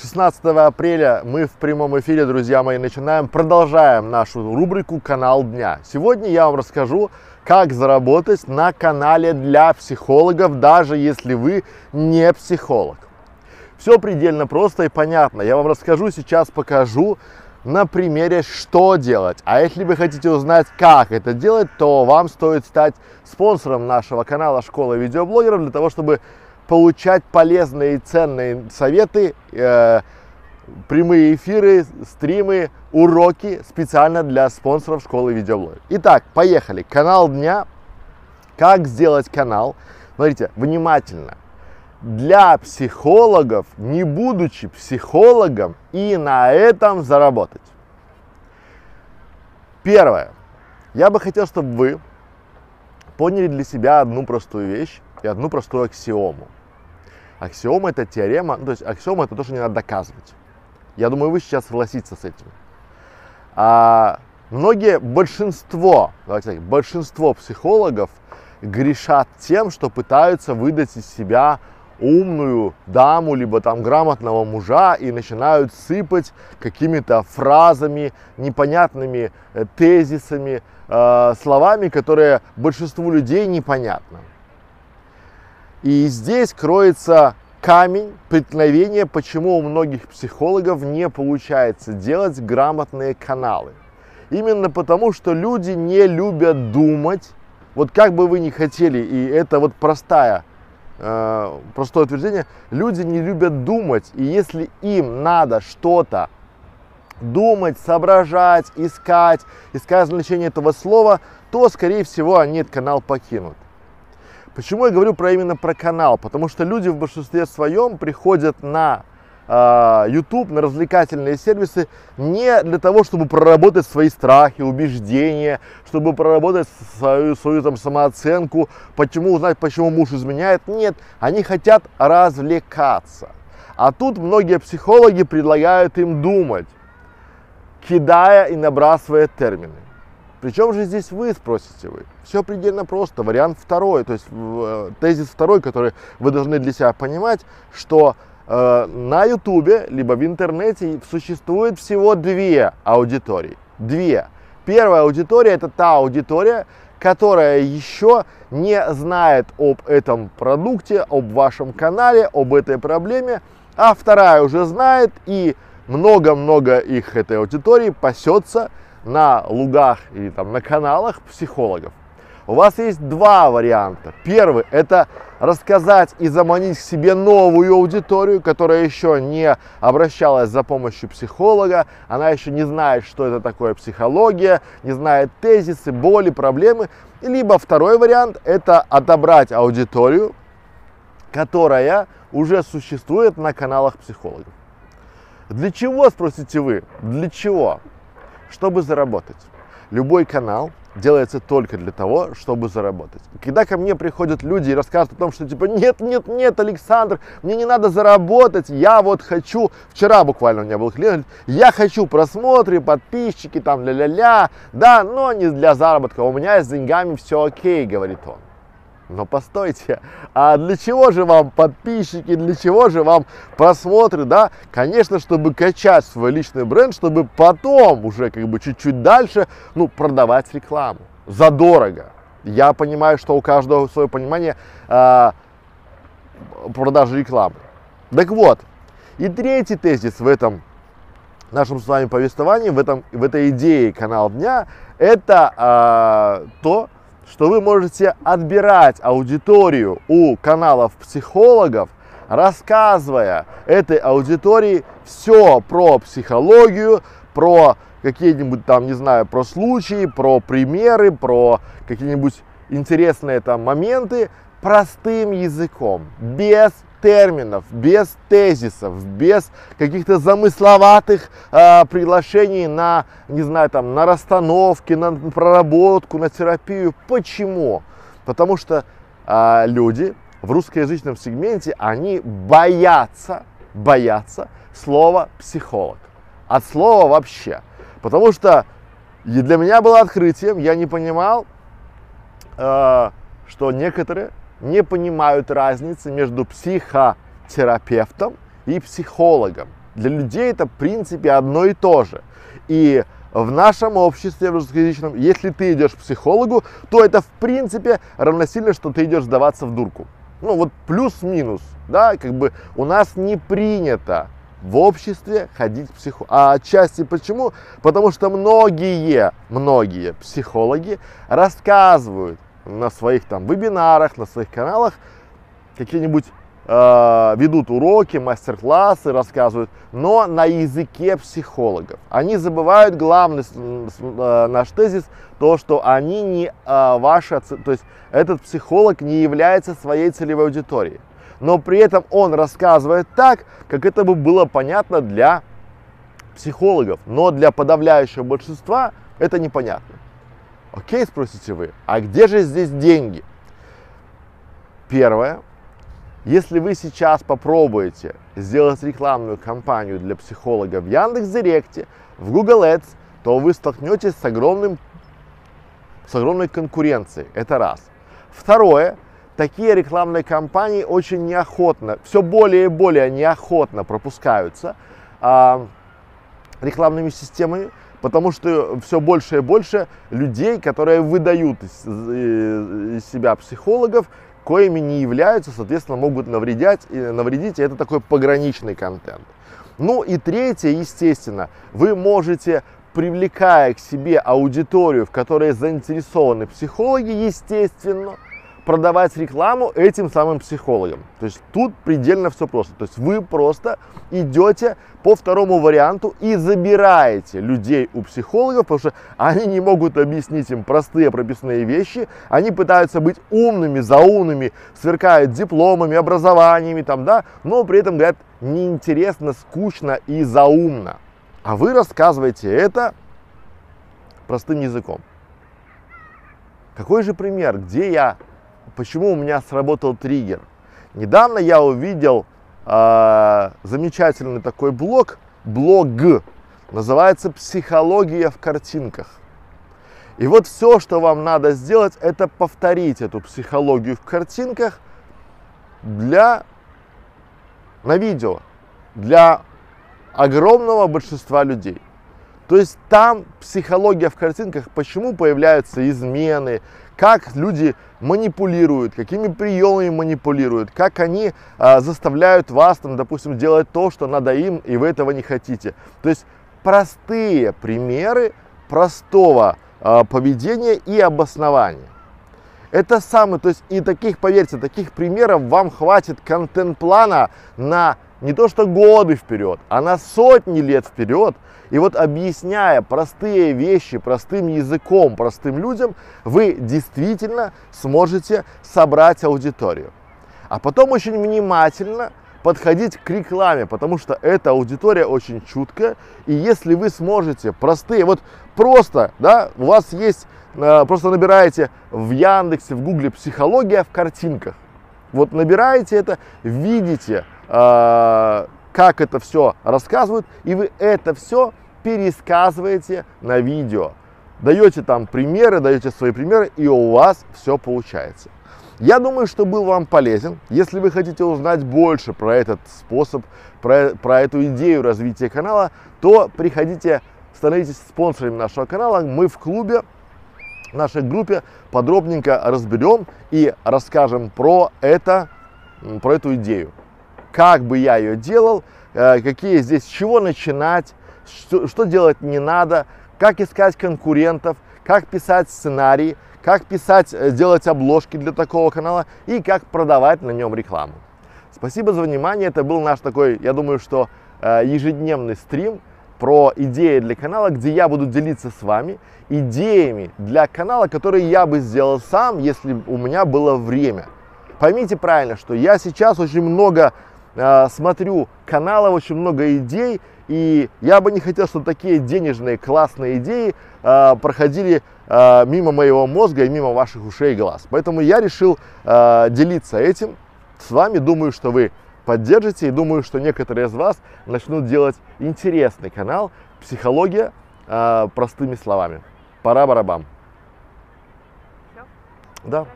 16 апреля мы в прямом эфире, друзья мои, начинаем, продолжаем нашу рубрику «Канал дня». Сегодня я вам расскажу, как заработать на канале для психологов, даже если вы не психолог. Все предельно просто и понятно. Я вам расскажу сейчас, покажу на примере, что делать. А если вы хотите узнать, как это делать, то вам стоит стать спонсором нашего канала «Школа видеоблогеров» для того, чтобы получать полезные и ценные советы, э, прямые эфиры, стримы, уроки специально для спонсоров школы видеоблогов. Итак, поехали. Канал дня. Как сделать канал? Смотрите, внимательно. Для психологов, не будучи психологом, и на этом заработать. Первое. Я бы хотел, чтобы вы поняли для себя одну простую вещь и одну простую аксиому. Аксиома это теорема, ну, то есть аксиома это то, что не надо доказывать. Я думаю, вы сейчас согласитесь с этим. А, многие, большинство, давайте так, большинство психологов грешат тем, что пытаются выдать из себя умную даму, либо там грамотного мужа и начинают сыпать какими-то фразами, непонятными э, тезисами, э, словами, которые большинству людей непонятны. И здесь кроется камень преткновения, почему у многих психологов не получается делать грамотные каналы. Именно потому, что люди не любят думать, вот как бы вы ни хотели, и это вот простая, э, простое утверждение, люди не любят думать, и если им надо что-то думать, соображать, искать, искать значение этого слова, то, скорее всего, они этот канал покинут. Почему я говорю про именно про канал? Потому что люди в большинстве своем приходят на э, YouTube, на развлекательные сервисы не для того, чтобы проработать свои страхи, убеждения, чтобы проработать свою, свою там, самооценку, почему узнать, почему муж изменяет. Нет, они хотят развлекаться. А тут многие психологи предлагают им думать, кидая и набрасывая термины. Причем же здесь вы, спросите вы? Все предельно просто. Вариант второй, то есть э, тезис второй, который вы должны для себя понимать, что э, на Ютубе либо в интернете существует всего две аудитории. Две. Первая аудитория это та аудитория, которая еще не знает об этом продукте, об вашем канале, об этой проблеме, а вторая уже знает и много-много их этой аудитории пасется на лугах или там на каналах психологов. У вас есть два варианта. Первый – это рассказать и заманить к себе новую аудиторию, которая еще не обращалась за помощью психолога, она еще не знает, что это такое психология, не знает тезисы, боли, проблемы. Либо второй вариант – это отобрать аудиторию, которая уже существует на каналах психологов. Для чего, спросите вы? Для чего? Чтобы заработать. Любой канал делается только для того, чтобы заработать. Когда ко мне приходят люди и рассказывают о том, что типа нет, нет, нет, Александр, мне не надо заработать, я вот хочу, вчера буквально у меня был клиент, я хочу просмотры, подписчики, там, ля-ля-ля, да, но не для заработка, у меня с деньгами все окей, говорит он. Но постойте, а для чего же вам подписчики, для чего же вам просмотры, да? Конечно, чтобы качать свой личный бренд, чтобы потом уже как бы чуть-чуть дальше, ну, продавать рекламу задорого. Я понимаю, что у каждого свое понимание э, продажи рекламы. Так вот, и третий тезис в этом нашем с вами повествовании, в, этом, в этой идее канал дня, это э, то, что вы можете отбирать аудиторию у каналов психологов, рассказывая этой аудитории все про психологию, про какие-нибудь там, не знаю, про случаи, про примеры, про какие-нибудь интересные там моменты простым языком, без терминов, без тезисов, без каких-то замысловатых э, приглашений на, не знаю, там, на расстановки, на проработку, на терапию. Почему? Потому что э, люди в русскоязычном сегменте, они боятся, боятся слова психолог. От слова вообще. Потому что и для меня было открытием, я не понимал, э, что некоторые не понимают разницы между психотерапевтом и психологом. Для людей это в принципе одно и то же. И в нашем обществе в русскоязычном, если ты идешь к психологу, то это в принципе равносильно, что ты идешь сдаваться в дурку. Ну вот плюс-минус, да, как бы у нас не принято в обществе ходить к психологу. А отчасти почему? Потому что многие, многие психологи рассказывают на своих там вебинарах, на своих каналах какие-нибудь э, ведут уроки, мастер-классы, рассказывают, но на языке психологов. Они забывают главный э, наш тезис, то, что они не э, ваши, то есть этот психолог не является своей целевой аудиторией. Но при этом он рассказывает так, как это бы было понятно для психологов, но для подавляющего большинства это непонятно. Окей, спросите вы, а где же здесь деньги? Первое, если вы сейчас попробуете сделать рекламную кампанию для психолога в Яндекс.Директе, в Google Ads, то вы столкнетесь с, огромным, с огромной конкуренцией. Это раз. Второе, такие рекламные кампании очень неохотно, все более и более неохотно пропускаются а, рекламными системами, потому что все больше и больше людей, которые выдают из, из себя психологов, коими не являются, соответственно, могут навредять, навредить, и это такой пограничный контент. Ну и третье, естественно, вы можете привлекая к себе аудиторию, в которой заинтересованы психологи, естественно, продавать рекламу этим самым психологам. То есть тут предельно все просто. То есть вы просто идете по второму варианту и забираете людей у психологов, потому что они не могут объяснить им простые прописные вещи, они пытаются быть умными, заумными, сверкают дипломами, образованиями, там, да, но при этом говорят неинтересно, скучно и заумно. А вы рассказываете это простым языком. Какой же пример, где я почему у меня сработал триггер. Недавно я увидел э, замечательный такой блог, блог, называется «Психология в картинках». И вот все, что вам надо сделать, это повторить эту психологию в картинках для, на видео, для огромного большинства людей. То есть там психология в картинках, почему появляются измены, как люди манипулируют, какими приемами манипулируют, как они а, заставляют вас, там, допустим, делать то, что надо им, и вы этого не хотите. То есть простые примеры простого а, поведения и обоснования. Это самое, то есть и таких, поверьте, таких примеров вам хватит контент-плана на не то что годы вперед, а на сотни лет вперед, и вот объясняя простые вещи простым языком, простым людям, вы действительно сможете собрать аудиторию. А потом очень внимательно подходить к рекламе, потому что эта аудитория очень чуткая, и если вы сможете простые, вот просто, да, у вас есть, э, просто набираете в Яндексе, в Гугле психология в картинках, вот набираете это, видите, э, как это все рассказывают, и вы это все пересказываете на видео. Даете там примеры, даете свои примеры, и у вас все получается. Я думаю, что был вам полезен. Если вы хотите узнать больше про этот способ, про, про эту идею развития канала, то приходите, становитесь спонсорами нашего канала. Мы в клубе, нашей группе подробненько разберем и расскажем про это, про эту идею как бы я ее делал, э, какие здесь, с чего начинать, что, что делать не надо, как искать конкурентов, как писать сценарии, как писать, э, делать обложки для такого канала и как продавать на нем рекламу. Спасибо за внимание. Это был наш такой, я думаю, что э, ежедневный стрим про идеи для канала, где я буду делиться с вами идеями для канала, которые я бы сделал сам, если у меня было время. Поймите правильно, что я сейчас очень много э, смотрю каналов, очень много идей, и я бы не хотел, чтобы такие денежные классные идеи э, проходили э, мимо моего мозга и мимо ваших ушей и глаз. Поэтому я решил э, делиться этим с вами. Думаю, что вы поддержите и думаю, что некоторые из вас начнут делать интересный канал «Психология э, простыми словами». Пора барабам. Все? Да,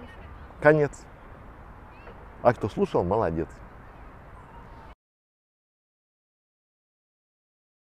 конец. А кто слушал, молодец.